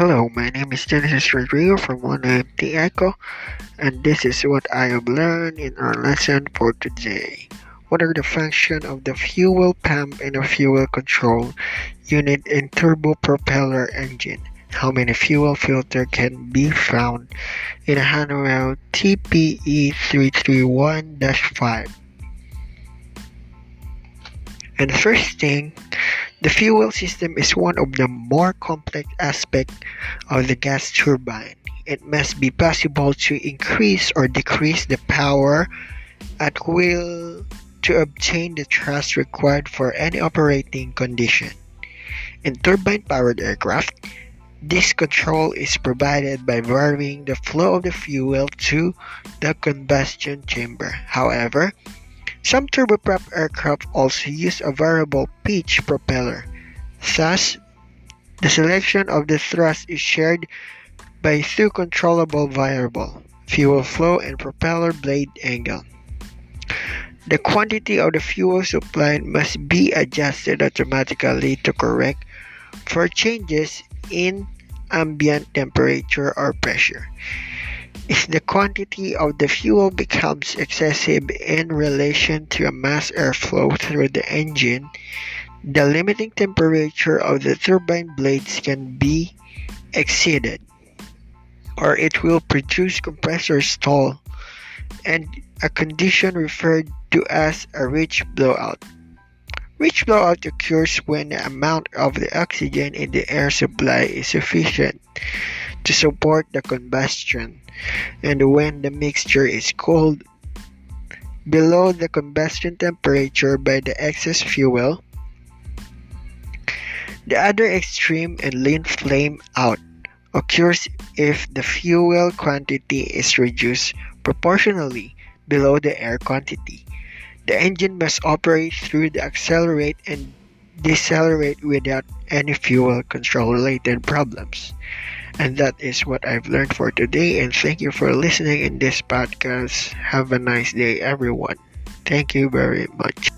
Hello, my name is Genesis Rodrigo from 1MT Echo, and this is what I have learned in our lesson for today. What are the functions of the fuel pump in a fuel control unit in turbopropeller engine? How many fuel filter can be found in a Honeywell TPE 331-5? And the first thing the fuel system is one of the more complex aspects of the gas turbine. It must be possible to increase or decrease the power at will to obtain the thrust required for any operating condition. In turbine powered aircraft, this control is provided by varying the flow of the fuel to the combustion chamber. However, some turboprop aircraft also use a variable pitch propeller. Thus, the selection of the thrust is shared by two controllable variables, fuel flow and propeller blade angle. The quantity of the fuel supplied must be adjusted automatically to correct for changes in ambient temperature or pressure. If the quantity of the fuel becomes excessive in relation to a mass airflow through the engine, the limiting temperature of the turbine blades can be exceeded, or it will produce compressor stall and a condition referred to as a rich blowout. Rich blowout occurs when the amount of the oxygen in the air supply is sufficient to support the combustion, and when the mixture is cooled below the combustion temperature by the excess fuel. The other extreme and lean flame out occurs if the fuel quantity is reduced proportionally below the air quantity. The engine must operate through the accelerate and decelerate without any fuel control related problems. And that is what I've learned for today. And thank you for listening in this podcast. Have a nice day, everyone. Thank you very much.